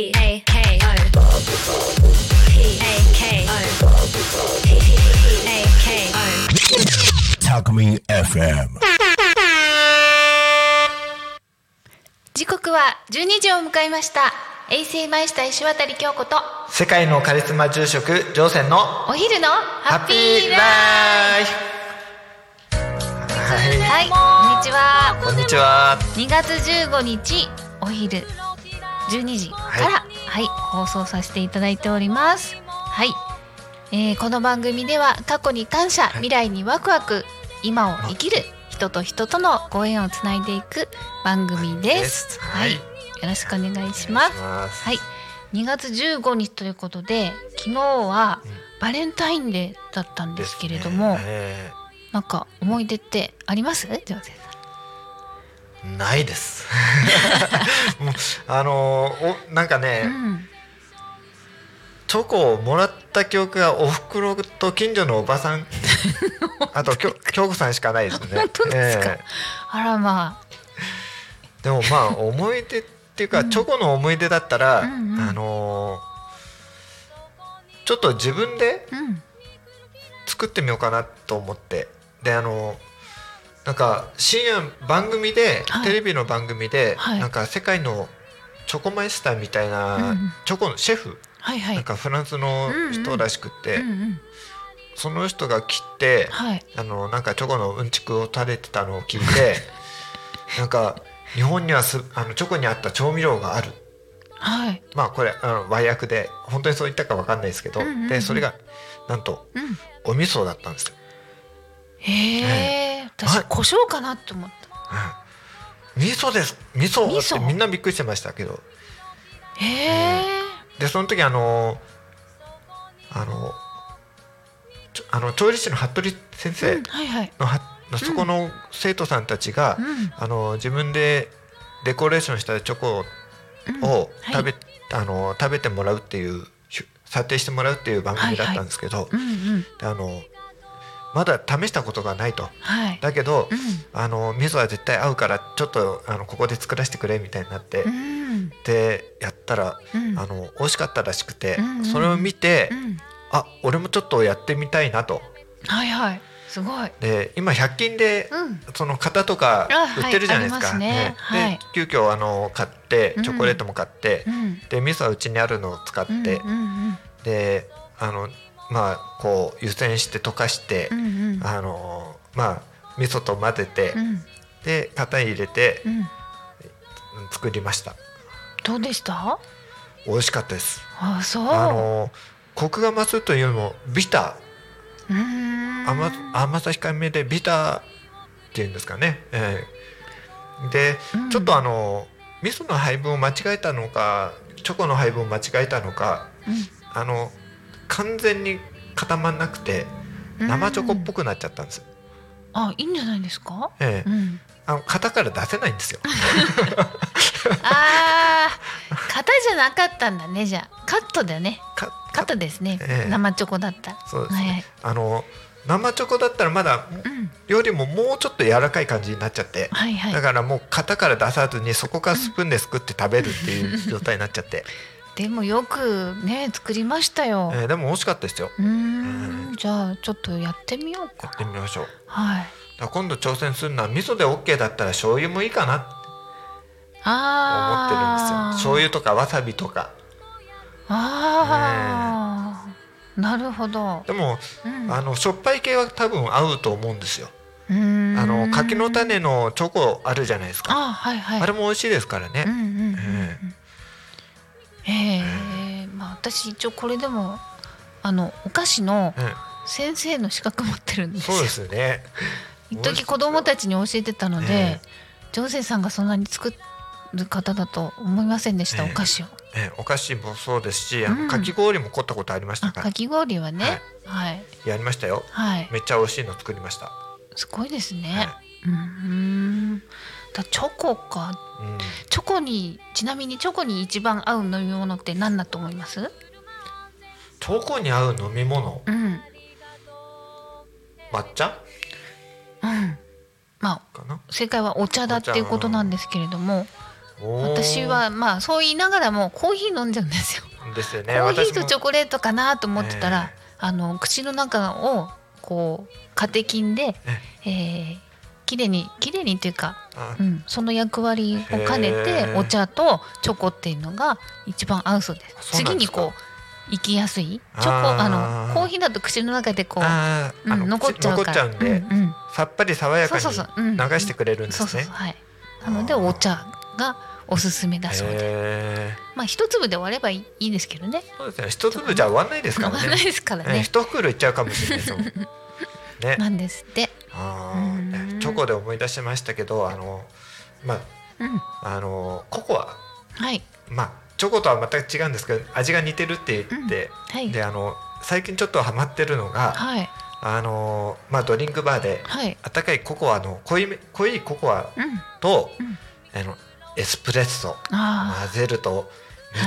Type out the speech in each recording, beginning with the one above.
A K O FM. 時刻は12時を迎えました。衛星マイスター石渡京子と。世界のカリスマ住職乗船のお昼のハッピーライフ。はい。はいこんにちは。こんにちは。2月15日お昼12時からはい、放送させていただいております。はい、えーこの番組では過去に感謝未来にワクワク今を生きる人と人とのご縁をつないでいく番組です。はい、はい。よろしくお願いします。ます。はい、2月15日ということで昨日はバレンタインデーだったんですけれども、ね。えなんか思い出ってあります？ジョーないですもう あのーおなんかね、ん。うん。チョコをもらった記憶がおふくろと近所のおばさん あときょ京子さんしかないですね 本当ですか？えあらまーでもまあ思い出っていうか、チョコの思い出だったら、うんうんあのーちょっと自分であ。うん。作ってみようかなと思ってであのなんか深夜番組で、はいテレビの番組で、はいなんか世界のチョコマイスターみたいな、うんうんチョコのシェフ、はいはい。なんかフランスの人らしくって、うんうん。その人が来て、はい。あのなんかチョコのうんちくを垂れてたのを聞いて なんか日本にはすあのチョコに合った調味料があるはい。まあこれあの和訳で本当にそう言ったかわかんないですけど、うんうんうんでそれがなんとうん。お味噌だったんですよ。へえ。私はい。胡椒かなって思った。うん。味噌です。味噌ってみんなびっくりしてましたけど。へえ。でその時あのあのあの調理師の服部先生うんはいはい。のは、そこの生徒さんたちが、うん。あの自分でデコレーションしたチョコうん。をはい。食べ,、あの食べてもらうっていう査定してもらうっていう番組だったんですけど、うんうん。であのまだ試したことがないと。はい。だけど、うんあの味噌は絶対合うからちょっとあのここで作らせてくれみたいになって、うん。でやったら、うんあの美味しかったらしくて、うんうんそれを見て、うん。あ俺もちょっとやってみたいなとはいはい。すごい。で今100均で、うんその型とか売ってるじゃないですか。ありますねはいで急遽あの買ってうんチョコレートも買って、うん。で味噌はうちにあるのを使って。であのまあこう湯煎して溶かして、うんうん。あのまあ味噌と混ぜて、うん。で型に入れてうん。作りました。どうでした？美味しかったです。あ、そう。あのコクが増すというよりもビタうー甘甘さ控えめでビターっていうんですかね。ええで、うんちょっとあの味噌の配分を間違えたのかチョコの配分を間違えたのかあの完全に固まんなくてうん生チョコっぽくなっちゃったんです。あ、いいんじゃないですか？ええうん。あの型から出せないんですよ。ああ、型じゃなかったんだねじゃあ。カットだね。かカットですね。ええ生チョコだったら。そうですねはいはい。あの生チョコだったらまだうん。よりももうちょっと柔らかい感じになっちゃって、はいはいだからもう型から出さずにそこからスプーンですくって食べるっていう状態になっちゃって、でもよくね作りましたよ。えーでも美味しかったですようーん。じゃあちょっとやってみようかやっ。てみましょうはい。今度挑戦するのは味噌で OK だったら醤油もいいかなって思ってるんですよああ。醤油とかわさびとかああ。なるほど。でも、うんあのしょっぱい系は多分合うと思うんですようーんあの柿の種のチョコあるじゃないですか、あはいはい。あれも美味しいですからね、うんうんええ。まあ私一応これでもあのお菓子のうん。先生の資格持ってるんですよ。そうですね。一時子供たちに教えてたので、えジョンセンさんがそんなに作る方だと思いませんでした、ええ。お菓子を。えお菓子もそうですしあの、うん。かき氷も凝ったことありましたあ、から。かき氷はね、はい、やりましたよ。はい、めっちゃ美味しいの作りました、すごいですね。はい。うんうん。だチョコか、うん、チョコにちなみにチョコに一番合う飲み物って何だと思います？チョコに合う飲み物？うん、抹茶？うん。まあかな？正解はお茶だっていうことなんですけれども私はまあそう言いながらもコーヒー飲んじゃうんですよ。ですよね。コーヒーとチョコレートかなと思ってたら、えあの口の中をこうカテキンで、えー、きれいにきれいにっていうか、あうん、その役割を兼ねへてーお茶とチョコっていうのが一番合うそうです。次にこう行きやすいチョコあのコーヒーだと口の中でこう、うん、残っちゃうから残っちゃうんで、うんうんさっぱり爽やかに流してくれるんですね。なのでお茶がおすすめだそうで、へまあ一粒で終わればいいですけどね。ーそうですね。一粒じゃ終わんないですからね。飲まないですからえーね。一袋いっちゃうかもしれないですもん。ね。なんですって。チョコで思い出しましたけど、あのまうん。ああのココア、はい。まあチョコとは全く違うんですけど、味が似てるって言って、はい。であの最近ちょっとハマってるのが、はい。あのまあドリンクバーではい。温かいココアの濃いめ濃いココアうん。と、うんあのエスプレッソあ混ぜると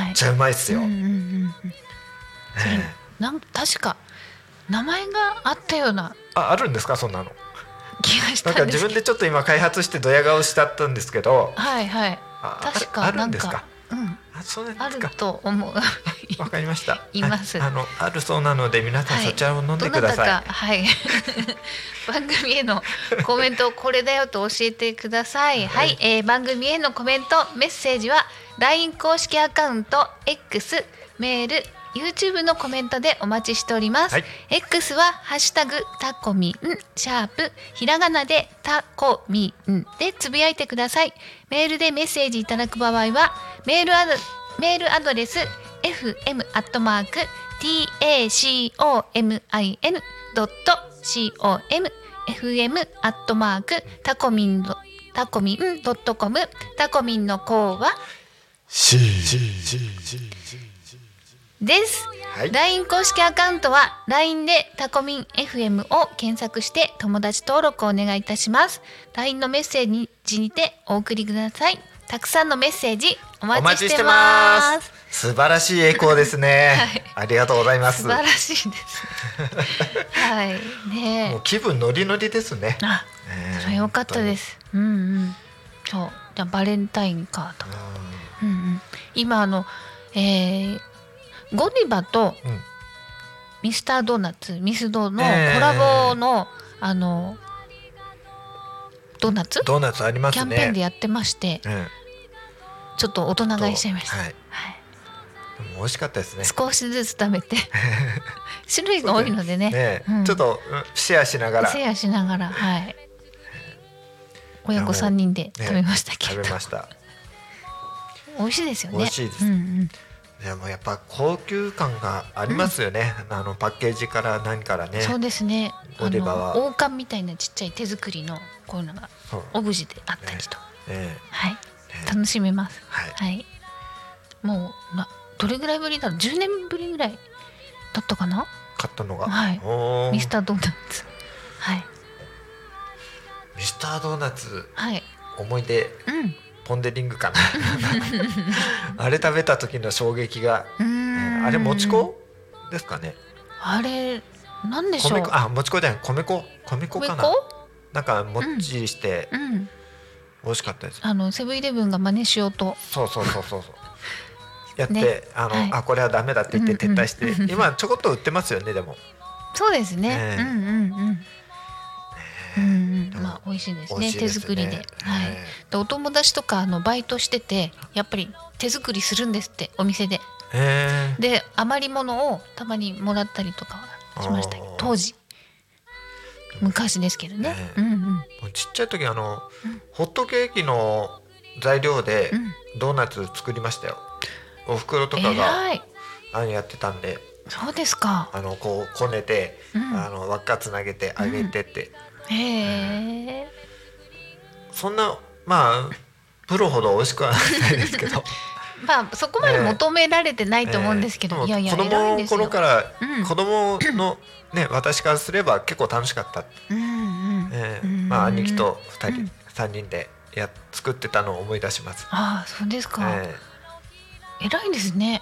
めっちゃうまいっすあ。よ。なん確か名前があったようなああるんですかそんなの？気がしなんかたんですけど。自分でちょっと今開発してドヤ顔しちゃったんですけど、はいはい。あ確かあるあるんですか？なんか。うん。あそうですか？と思う。わかりました。いますはいあのあるそうなので皆さんはいそちらを飲んでください。かはい 番組へのコメントをこれだよと教えてくださいはい、えー番組へのコメントメッセージは LINE 公式アカウント X メール YouTube のコメントでお待ちしております、はい。X はハッシュタグタコミンシャープひらがなでタコミンでつぶやいてください。メールでメッセージいただく場合はメールアドメールアドレス fm アットマーク tacomin ドット com fm アットマークタコミンドタコミンドットコムタコミンの項は？です。はい。LINE 公式アカウントは LINE でタコミン FM を検索して友達登録をお願いいたします。LINE のメッセージにてお送りください。たくさんのメッセージおお待ちしててま。ますす。素晴らしい栄光ですね。はいありがとうございます。素晴らしいですね。はい。ねえもう気分ノリノリですね。あ、ねそれ良かったです。うんうん。そう。じゃあバレンタインかと。本うんうん。今あの、えー、ゴディバと。ミスタードーナツミスドのええ。コラボの、あのドーナツ？ドーナツありますね。キャンペーンでやってましてうん。ちょっと大人買いしちゃいました、はい。はい。美味しかったですね。少しずつ食べて 種類が多いのでね。ね、うん。ちょっとうんシェアしながら。シェアしながらはい。親子3人で食べましたけど、食べました。美味しいですよね。美味しいです。うんうん、でもやっぱ高級感がありますよね。あのパッケージから何からね。そうですね。あゴディバは。の王冠みたいなちっちゃい手作りのこういうのがオブジェであったりと、えはい。えね楽しめます。はい。はい。もうなどれぐらいぶりだろう？10年ぶりぐらいだったかな？買ったのが。はい。ミスタードーナツ。はい。ミスタードーナツ。はい。思い出。うんポンデリングかな。あれ食べた時の衝撃が、うーん。あれもち粉ですかね。あれなんでしょう？米粉あもち粉じゃない米粉米粉かな。なんかもっちりしてうん。美味しかったです。あのセブンイレブンが真似しようと。そうそうそうそうそう。やって、ねあの、はい。あこれはダメだって言って撤退して、うんうん。今ちょこっと売ってますよねでも。そうですね。ねえ。うんうんうん美味しいですね。美味しいです手作りで、ねはい。ねでお友達とかあのバイトしててやっぱり手作りするんですってお店で。へえ。で余り物をたまにもらったりとかはしました当時。昔ですけどね。ねうんうん。ちっちゃい時あの、うん。ホットケーキの材料でうん。ドーナツ作りましたよ。お袋とかが偉い。あのやってたんで、そうですか。あのこうこねて、うん。あの輪っかつなげて揚げてって、へえそんなまあプロほど美味しくはないですけど。まあそこまで求められてないと思うんですけど、ええいやいや子供の偉いですよ。頃から、うん。子供のね私からすれば結構楽しかった、うんうん。えまあ兄貴と二人、うん。三人でや作ってたのを思い出します。ああそうですか、ええ偉いですね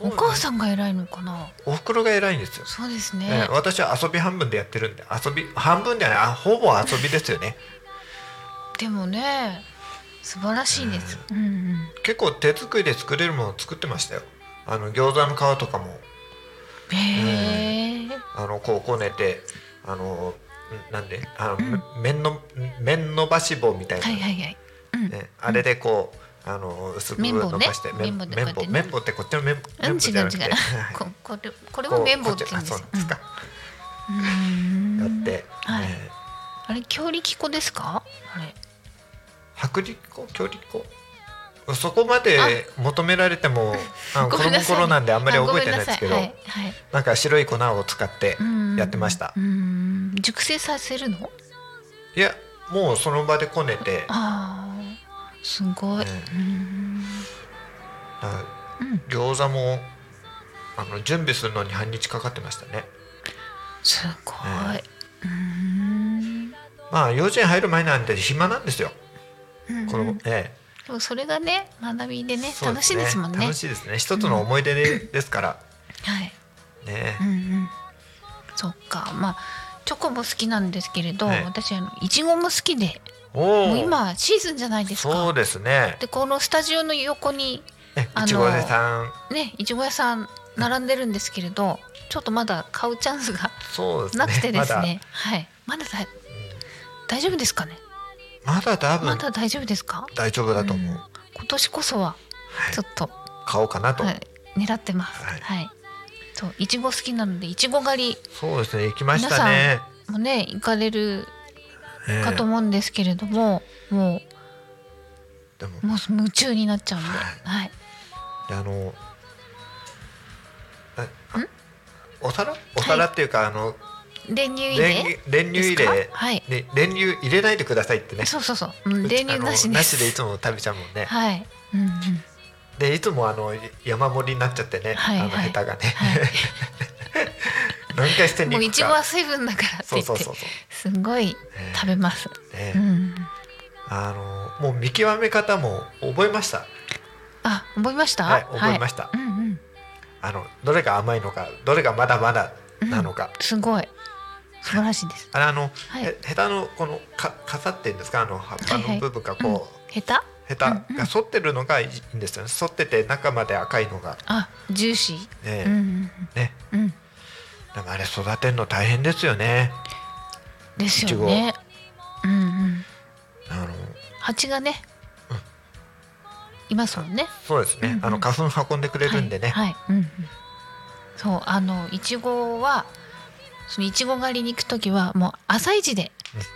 お母さんが偉いのかな？お袋が偉いんですよ。そうですえねえ、私は遊び半分でやってるんで遊び半分じゃないあほぼ遊びですよね。でもね素晴らしいです。うんうん。結構手作りで作れるもの作ってましたよあの餃子の皮とかもへえ。あのこうこねてあのんなんで？あの、うん麺の麺のばし棒みたいな、はいはいはい。うん。ね、あれでこうあの薄く綿棒ね。伸ばして綿棒でこうやってね。綿棒ってこっちの綿うん綿棒じゃなくて。違う違う。ここれこれは綿棒って言うんですよ。ですか、うん。やって、はい。ねあれ強力粉ですか？あれ。薄力粉？強力粉？そこまで求められても あの子供頃なんであんまり覚えてないですけどなはいはい。なんか白い粉を使ってうん。やってました。うん。熟成させるの？いやもうその場でこねてああ。すごい。ねうん。餃子もあの準備するのに半日かかってましたねすごい。ねうん。まあ幼稚園入る前なんて暇なんですようんこの、えでもそれがね学びでねえそう楽しいですもんね。楽しいですね一つの思い出でですからはい。ねうんうん。そっかまあチョコも好きなんですけれど、はい私あのいちごも好きで、もう今シーズンじゃないですか。そうですね。でこのスタジオの横にえあのいちご屋さん。ねいちご屋さん並んでるんですけれど、ちょっとまだ買うチャンスがなくてですまだ。ね。はい。まだだ大丈夫ですかね？まだ多分。まだ大丈夫ですか？大丈夫だと思う、うん。今年こそははい。ちょっと、買おうかなと、はい、狙ってます。はい。はい。そういちご好きなのでいちご狩り。そうですね。行きましたね。もね行かれるええ。かと思うんですけれども、もでも。うもう夢中になっちゃうんで、はい。はい。であのああお皿？お皿っていうか、あの練乳入練れ？乳練乳入れ？か？はい。ね練乳入れないでくださいってね。そうそうそう、うん練乳なしあのな。しでいつも食べちゃうもんね、はい。うんうん。でいつもあの山盛りになっちゃってね、あのはい。はいヘタがね、はい 何回してにもういちごは水分だからって言ってそうそうそうそう。すごい食べます。ね、うん。あのもう見極め方も覚えました？あ覚えました？はい覚えました。うんうん。あのどれが甘いのかどれがまだまだなのか、すごい。素晴らしいです。あれあの、はい。へヘタのこのか傘っていうんですか？あの葉っぱはいはい。の部分がこう、ヘタ？ヘタが反ってるのがいいんですよね。反ってて中まで赤いのが。あジューシー。ね、うんねうん。うん。でもあれ育てるの大変ですよねですよね。うんうん。あの蜂がね、いますもんね。そうですね、うんうんあの花粉運んでくれるんでね、はい。はいうんうん。そうあのいちごはそのいちご狩りに行くときはもう朝一で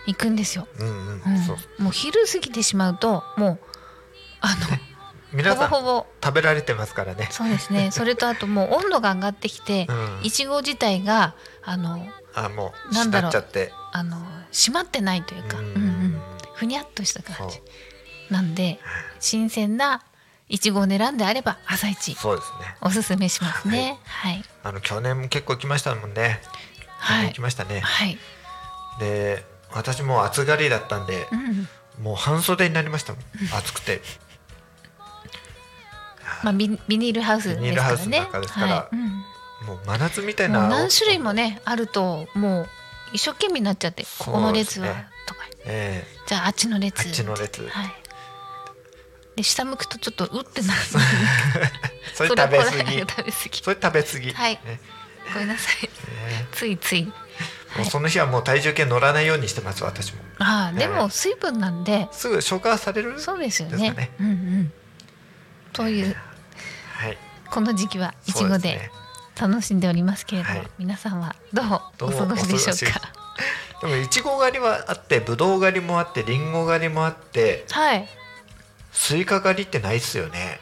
行くんですよ。うんうんうんそうもう昼過ぎてしまうともうあの 皆さんほぼほぼ。食べられてますからね。そうですね。それとあともう温度が上がってきてう、ん。いちご自体があのあもうなんゃって。あの締まってないというか、ううんんうん、ふにゃっとした感じなんで新鮮ないちごを狙んであれば朝一そうですね。おすすめしますね。はい。あの去年も結構行きましたもんね。はい。行きましたね、はい。で私も暑がりだったんでう、ん。もう半袖になりましたもん。暑くてまあビビニールハウスですビニールハウスのからね。もう真夏みたいもうな何種類もねあるともう一生懸命になっちゃってここの列はとか。えじゃああっちの列。あっちの列。はい。で下向くとちょっとうってなる。え それ食べ過ぎ。食べ過ぎ。それ食べ過ぎ、はい。ね。ごめんなさい。ねついつい。もうその日はもう体重計乗らないようにしてます私も。ああでも水分なんで、すぐ消化されるそうですよね。ね。うんうん。という。はい。この時期はいちごで楽しんでおりますけれども、はい。皆さんはどうお過ごしでしょうか？でもいちご狩りはあってぶどう狩りもあってりんご狩りもあってはい。スイカ狩りってないっすよね。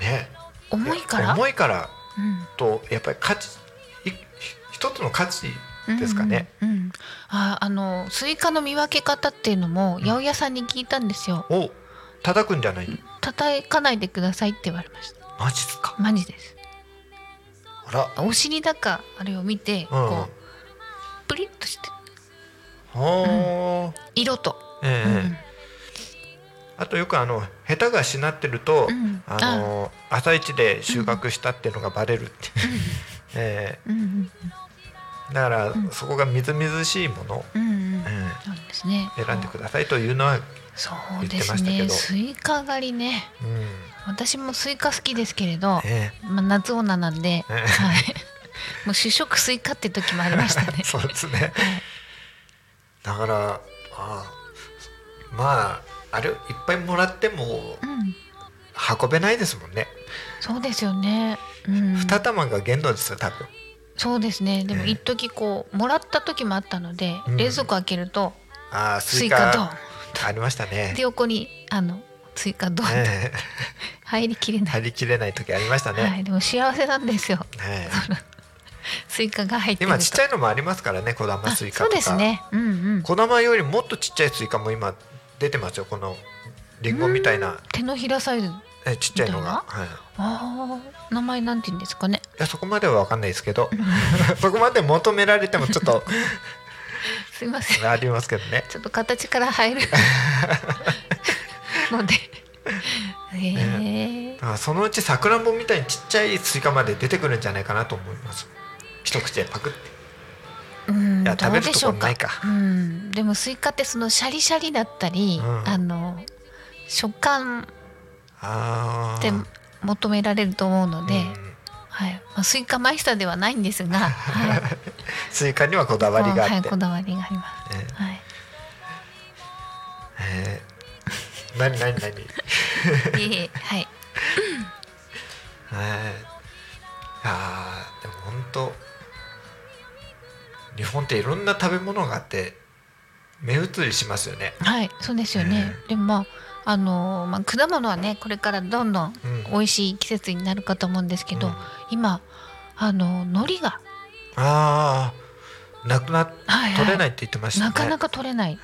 ね。重いから？重いから。うん。とやっぱり価値い一つの価値ですかね、うんうんうん。ああのスイカの見分け方っていうのも八百屋さんに聞いたんですよ。お叩くんじゃない？の叩かないでくださいって言われました。マジっすか？マジです。あら。お尻だかあれを見て、うん。こうプリッとして。ほー。色と。ええ。あとよくあのヘタがしなってると、うん。あの朝一で収穫したっていうのがバレるって、えうんうんえだから、そこがみずみずしいもの、うんうん。うんえ。そうねですね。選んでくださいというのは、そうですね。スイカ狩りね。うん。私もスイカ好きですけれど、えまあ、夏女なんで、えはい、もう主食スイカって時もありましたね。え そうですね。はい。だからああまああれいっぱいもらってもうん、運べないですもんね、そうですよね。うん、二玉が限度ですよ多分。そうですね。でもええ。一時こうもらった時もあったので、うん。冷蔵庫開けるとああスイカ。ドン。カありましたね。で横にあのスイカドンとええ。入りきれない、入りきれない時ありましたね、はい、でも幸せなんですよ。えスイカが入っえて今ちっちゃいのもありますからね小玉あスイカとか。そうですね。うんうん。小玉よりもっとちっちゃいスイカも今出てますよこのリンゴみたいな。手のひらサイズ。あえちっちゃいのが、はい、い。あー名前なんて言うんですかね。やそこまでは分かんないですけど。そこまで求められてもちょっとすいません。ありますけどね。ちょっと形から入る。ので。へえ。だからそのうちさくらんぼみたいにちっちゃいスイカまで出てくるんじゃないかなと思います。一口でパクって。うん。いや食べるとこないか。うん、でもスイカってそのシャリシャリだったり、うん。あの食感あって求められると思うので、うんはい。まあ、スイカマイスターではないんですが、はい、スイカにはこだわりがあって、はい、こだわりがあります。えはい、えー何何何？いえはい、はいあーでも本当日本っていろんな食べ物があって目移りしますよね。はい、そうですよね。でもまああのまあ果物はねこれからどんどんうん。美味しい季節になるかと思うんですけど、うん。今あの海苔が、ああなくなはいはい。取れないって言ってましたね。なかなか取れない。うん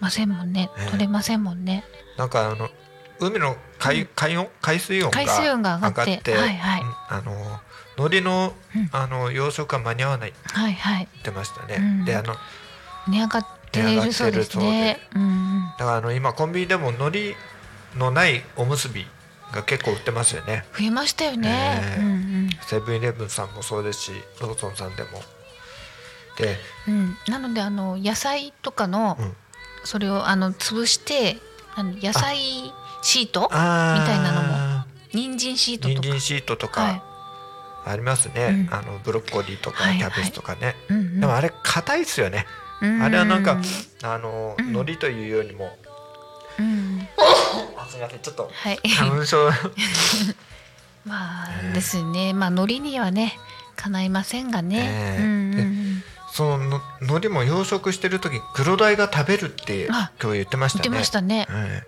ませんもんね、ええ。取れませんもんね。なんかあの海の海,、海温海水温が海水温が上がってはいはい。うんあの海苔の,、うん。あの養殖が間に合わないってはいはい、言ってましたね。うん。であの値上がっているそうですね。うんうん。だからあの今コンビニでも海苔のないおむすびが結構売ってますよね。増えましたよね。ええうんセブンイレブンさんもそうですしローソンさんでも。で、うんうん。なのであの野菜とかの、うんそれをあの潰して野菜シートみたいなのも人参シートとか人参シートとはかありますね、うんあのブロッコリーとかはいキャベツとかね、い。うんうんでもあれ硬いですよね、うんあれはなんかあの、うん海苔というよりもうんあすみませんちょっとはい。花粉症 まあええですね。まあ海苔にはね叶いませんがね。ええうんうんうん。その海苔も養殖してる時黒鯛が食べるってあ今日言ってましたね言ってましたね。え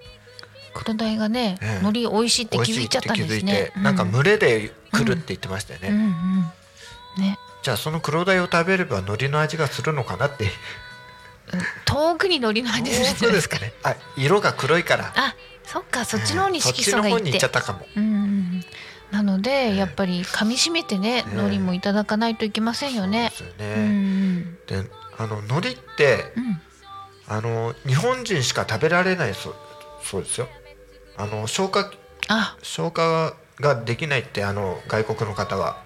黒鯛がねええ海苔美味しいって気づいちゃったんですねて。なんか群れで来るって言ってましたよね、うんうんね。じゃあその黒鯛を食べれば海苔の味がするのかなって。遠くに海苔の味するじゃそないですか。うですかね。あ色が黒いから。あ、そっか、そっちの方に色素がいっての方に行っちゃっ。たかも。うんうんうん。なので、やっぱり噛み締めてね、え海苔もいただかないといけませんよね。ですようんあの海苔ってうん。あの日本人しか食べられないそうそうですよ。あの消化あ、消化ができないってあの外国の方は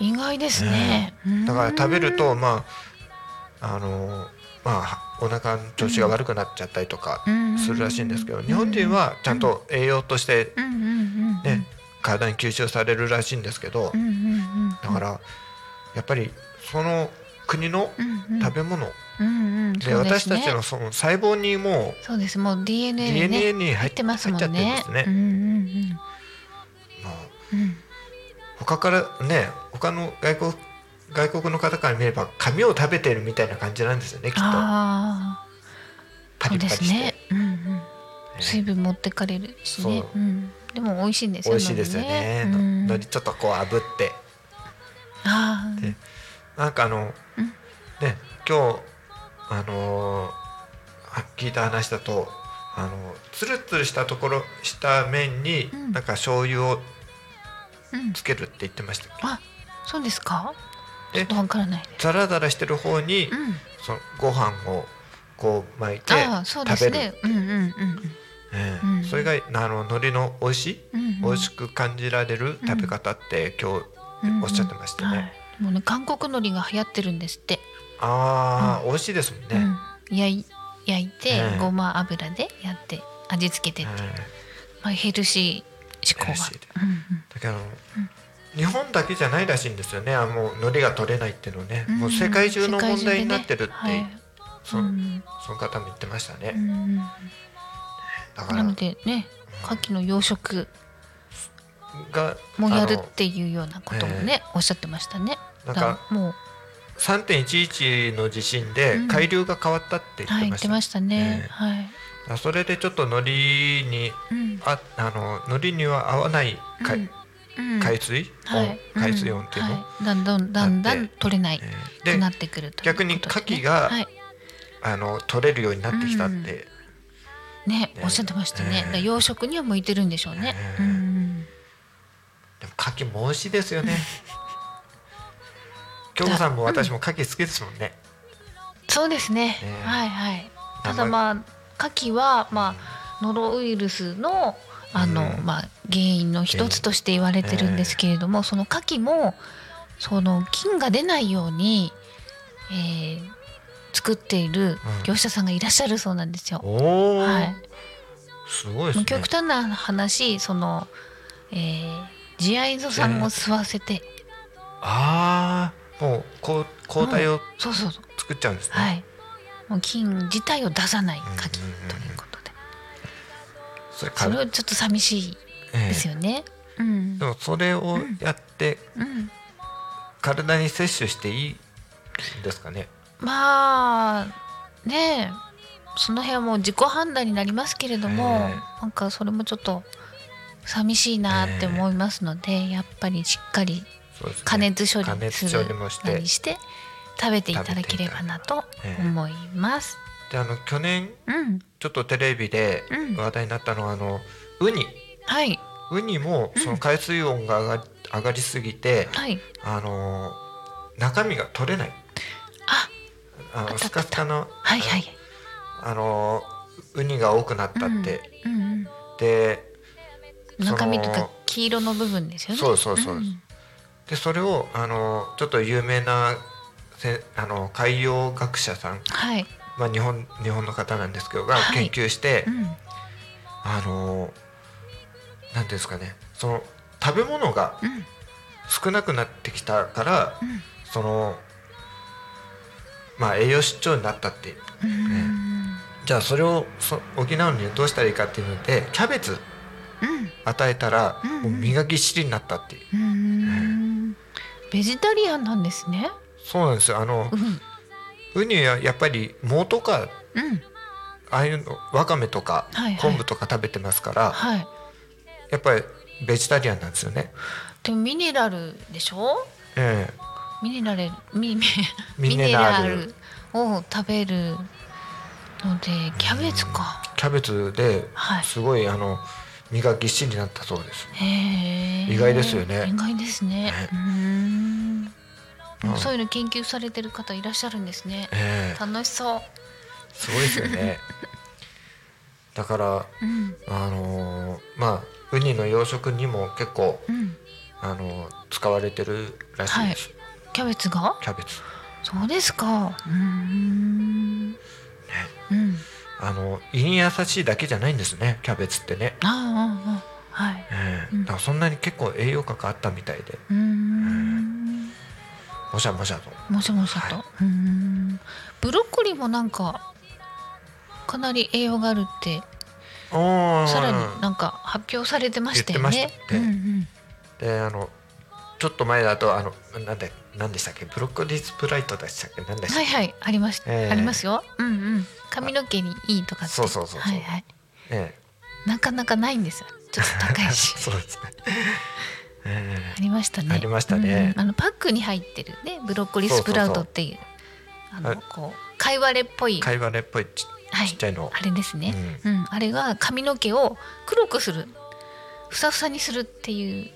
意外ですね。だから食べるとまああのまあお腹の調子が悪くなっちゃったりとかうんするらしいんですけど日本人はちゃんと栄養として。ね体に吸収されるらしいんですけど。だからやっぱりその国の食べ物。で私たちのその細胞にもそうです。もう DNA に入っ入ってますもん入っちゃってるんねです。ねまあ。他からね他の外国外国の方から見れば紙を食べてるみたいな感じなんですよねきっとパリパリして、すね。うんうん。ね水分持ってかれるしねそう。うん。でも美味しいんですよ。美味しいですよね海苔うんのりちょっとこう炙ってああでなんかあの、うんね今日あのー聞いた話だとあのつるつるしたところした麺に、うんなんか醤油をうん。つけるって言ってましたあ、そうですか？ちでょっとわからない。ザラザラしてる方に、うん。そのご飯をこう巻いて食べる、すね。うんうんうんええうんそれがあの海苔の美味しい、うん。うん美味しく感じられる食べ方って、今日おっしゃってましたね。はい。もうね韓国海苔が流行ってるんですって。ああ、美味しいですもんね。うん。焼い焼いて、ええごま油でやって味付けてっていう、はいまあ、ヘルシー思考がだけど、日本だけじゃないらしいんですよねあもう海苔が取れないっていうのね、うんもう世界中の問題になってるって、そ,、その方も言ってましたね、だからなのでね牡蠣の養殖がもやるっていうようなこともね、おっしゃってましたね。なんかだからもう3.11の地震でうん海流が変わったって言ってました,、ってましたね。ええはい。それでちょっと海苔にうん。ああの海苔には合わない海,、うん。うん。海水？温、はい。海水温っていうの、んはい。だんだんだんだん取れない。くなってくるという逆に牡蠣がはい。あの取れるようになってきたって、うん。ねおっしゃってましたね。ええだから養殖には向いてるんでしょうね。ええうんでも牡蠣も美味しいですよね。京子さんも私も牡蠣好きですもんね、そうですね。ね。はいはい。ただまあ牡蠣はまあノロウイルスのあの、うん。まあ原因の一つとして言われてるんですけれども、その牡蠣もその菌が出ないように、えー作っている業者さんがいらっしゃるそうなんですよ。おお、はい。すごいですね。極端な話その、えー、ジアイゾ酸を吸わせて、ああもう抗抗体をそうそうそう。作っちゃうんですね、はいもう菌自体を出さない牡蠣うんうんうんうん。ということで、それそれはちょっと寂しいええですよね。うん。でもそれをやってうん、体に摂取していいんですかね？まあねえ。その辺はもう自己判断になりますけれども、ええ。なんかそれもちょっと寂しいなって思いますので、やっぱりしっかりそうですね。加熱処加熱処理する理もして。して食べていただければなと思います。であの去年うん、ちょっとテレビでうん話題になったのはあのウニ。はい。ウニもその海水温が上が上がりすぎて、はい。あの中身が取れない。ああスカスカのはいはい。あのウニが多くなったって、うんうんで中身とか黄色の部分ですよね。そうそうそう。うん。でそれをあのちょっと有名なせあの海洋学者さん、はい。まあ、日本日本の方なんですけどがはい。研究して、うん。あのなんていうんですかね。その食べ物がうん。少なくなってきたから、うん。そのまあ栄養失調になったってう。ん。じゃあそれをそ補うにはどうしたらいいかっていうのでキャベツうん。与えたら、うん。もう身がぎっしりになったっていう。うん。ベジタリアンなんですね。そうなんですよあのうんウニはやっぱり藻とかうんああいうのわかめとかはいはい昆布とか食べてますから、はい。やっぱりベジタリアンなんですよね。でもミネラルでしょ？えミネラルミミミネラルを食べるのでキャベツか。えキャベツではいすごいあの身がぎっしりになったそうです。へえ。意外ですよね意外ですね。ねうーん。うんそういうの研究されてる方いらっしゃるんですね。ええ楽しそう。すごいですよね。だからうんあのーまあウニの養殖にも結構うん。あのー使われてるらしいです。キャベツが？キャベツ。そうですか。うーん。うん。あの胃に優しいだけじゃないんですねキャベツってね。ああああはい。ええうんだからそんなに結構栄養価があったみたいでうーん。もしゃもしゃと。もしもしと。はうーん。ブロッコリーもなんかかなり栄養があるってさらになんか発表されてましたよね言ってま。したねうんうん。であのちょっと前だとあのなんでなんでしたっけ？ブロッコリースプライトでしたっけ？なんでしたっけ、はいはいありました、ええありますよ。うんうん。髪の毛にいいとかって。そうそうそうそうはいはい。ねなかなかないんですよ。ちょっと高いし。そうですね。えありましたね。ありましたね。うん。うんあのパックに入ってるね。ブロッコリースプラウトっていう。あのはい。こう貝割れっぽい。ー、貝割れっぽいちはい。ちっちゃいの、あれですね。うん、あれが髪の毛を黒くする、ふさふさにするっていう。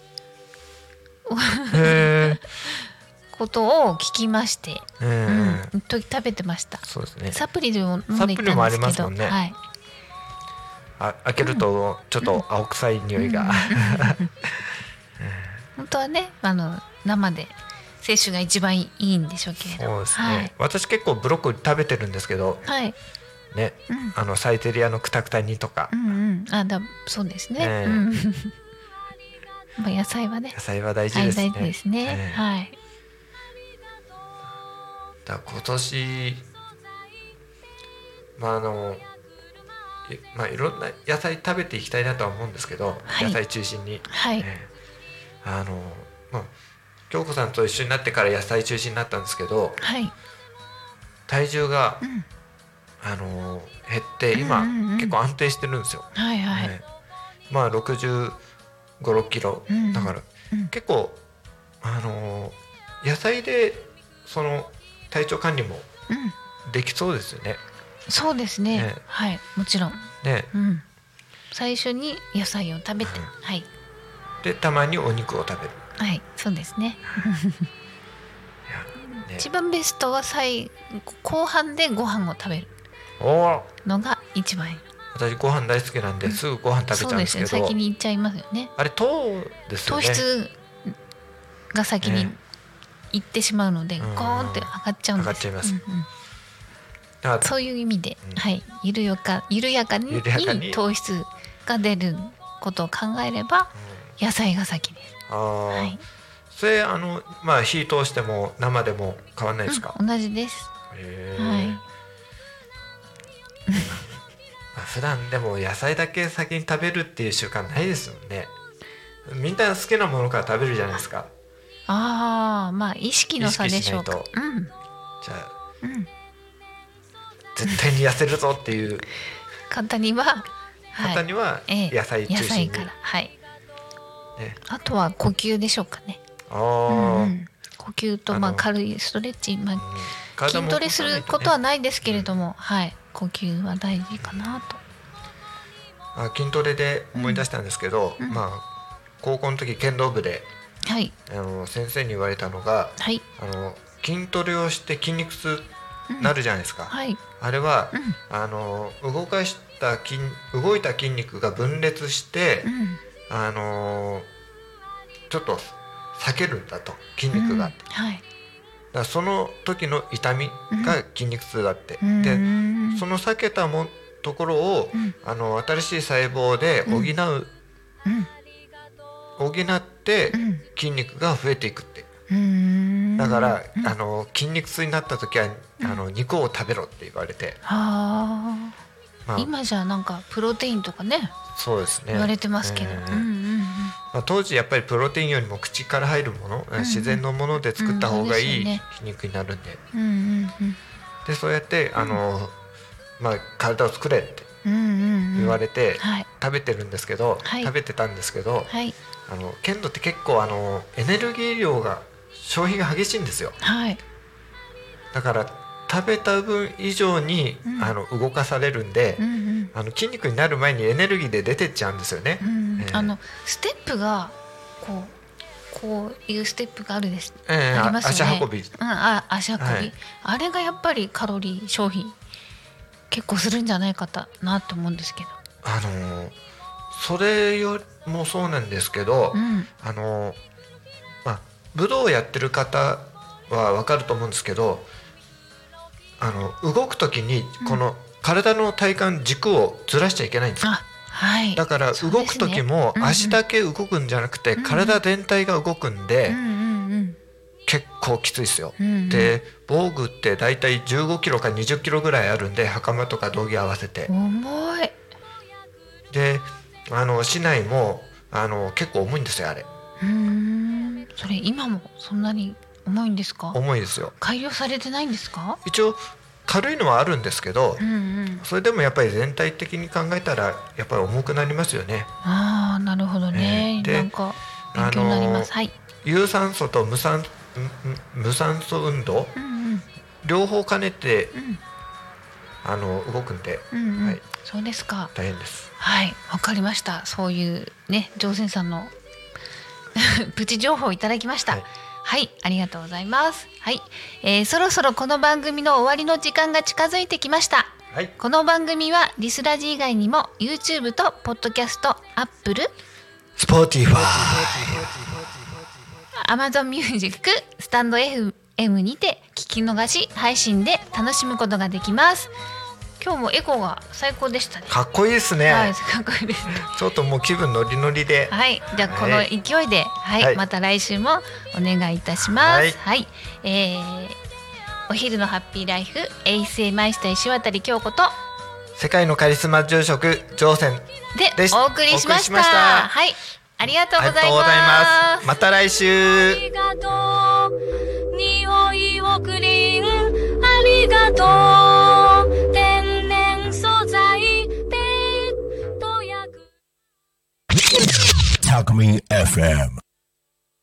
へ ことを聞きまして、え、うん。え、一時食べてました。そうですね。サプリでも飲んでいたんサプリもあですけど、りますもんね。はい。あ開けるとちょっと青臭い匂いが、本当はね、あの生で摂取が一番いいんでしょうけれど。そうですね、私結構ブロッコリー食べてるんですけどはい、はい、ね、うん。あのサイゼリアのクタクタ煮とか。うんうん。あだそうですね、ええ。うん。まあ野菜はね。野菜は大事はいですね。ですね、ええ。はい。だ今年まああのいまあいろんな野菜食べていきたいなとは思うんですけど、はい。野菜中心に、はい、ええあのまあ京子さんと一緒になってから野菜中心になったんですけどはい。体重が、うん。あの減って今、うんうんうん結構安定してるんですよ。はいはい、ええまあ6 5 6キロ、うん。だから、うん。結構あの野菜でその体調管理もうん。できそうですよね。そうですね。ね。はい。もちろん。ね。うん。最初に野菜を食べて、うん。はいでたまにお肉を食べる。はいそうですね。ね、一番ベストは最後半でご飯を食べる。のが一番いい。私ご飯大好きなんで、すぐご飯食べちゃそううんでねですすけど先に行っちゃいますよね。あれ糖ですよ糖ね。質が先にね行ってしまうので、うん。ゴーンって上がっちゃうんです。上がっちゃいます。うんうん。そういう意味で、うん。はい。緩やか緩やかに糖質が出ることを考えればうん野菜が先です、ああ、はい。それあのまあ火通しても生でも変わんないですか？うん同じです。へえはい。まあ普段でも野菜だけ先に食べるっていう習慣ないですもんね。みんな好きなものから食べるじゃないですか。ああまあ意識の差でしょうか。うん。じゃあうん。絶対に痩せるぞっていう。方には、はい。方にはええ。野菜中心に。野菜から。はいね、あとは呼吸でしょうかね、ああ、うんうん。呼吸とまあ軽いストレッチ、まあ、筋トレすることはねないですけれども、はい。呼吸は大事かなと。あ筋トレで思い出したんですけど、うん。まあ高校の時剣道部ではい。あの先生に言われたのがはい、あの筋トレをして筋肉痛うん。なるじゃないですか、はい。あれは、うん。あの動かした筋動いた筋肉が分裂して、うんあのちょっと避けるんだと筋肉が、うんはい。らその時の痛みが筋肉痛だって、うん。でうん。その避けたもところを、うん。あの新しい細胞で補う、うん。補ってうん。筋肉が増えていくって。うん。だから、うん。あの筋肉痛になった時はあの肉を食べろって言われて、はまあ、あ今じゃなんかプロテインとかねそうですね。言われてますけど、まあ、当時やっぱりプロテインよりも口から入るもの、うん自然のもので作った方がいいうんそうですよね。筋肉になるんで。うんうんでそうやってあの、まあ、体を作れってうんうんうん。うん言われてはい。食べてるんですけど、はい。食べてたんですけど、はい。あの剣道って結構あのエネルギー量が消費が激しいんですよ。はい。だから食べた分以上に、うん。あの動かされるんで、うんうんあの筋肉になる前にエネルギーで出てっちゃうんですよね。うん。ええ。あのステップがこうこういうステップがあるです、ええありますよね。足運び。うん、あ足運び、はい。あれがやっぱりカロリー消費結構するんじゃないかなと思うんですけど。あのーそれよりもそうなんですけど、うん。あのーまあ武道をやってる方はわかると思うんですけどあの動く時にこの体の体幹軸をずらしちゃいけないんですよ。あはい。だから動く時も足だけ動くんじゃなくてうん体全体が動くんで結構きついですよ。で防具って大体15キロか20キロぐらいあるんで袴とか道着合わせて。重い。であの市内もあの結構重いんですよあれ。うーん。それ今もそんなに重いんですか？重いですよ。改良されてないんですか？一応軽いのはあるんですけどうんうん。それでもやっぱり全体的に考えたらやっぱり重くなりますよね。ああなるほどね、えーでなんか勉強になります、あのはい。有酸素と無酸無酸素運動うんうん。両方兼ねてうん。あの動くんでうんうん、はい。そうですか。大変です。はい。わかりました。そういうね乗船さんの プチ情報をいただきました。ははいい、ありがとうございます。はい、えーそろそろこの番組の終わりの時間が近づいてきました。はい。この番組はリスラジ以外にも YouTube とポッドキャスト Apple Spotify Amazon Music、 stand.fm にて聞き逃し配信で楽しむことができます。今日もエコーが最高でしたね。かっこいいですね、はい、かっこいいです。ちょっともう気分ノリノリで。はい、じゃあこのはい。勢いで、はい、はい。また来週もお願いいたします。ははい。い、えーお昼のハッピーライフ、衛生マイスター石渡京子と世界のカリスマ住職乗船でお送りしました。お送りしました。はい、ありがとうありがございとうございま。す。また来週。ありがとう匂いをクリーンありがとうペット薬 Talk Me FM.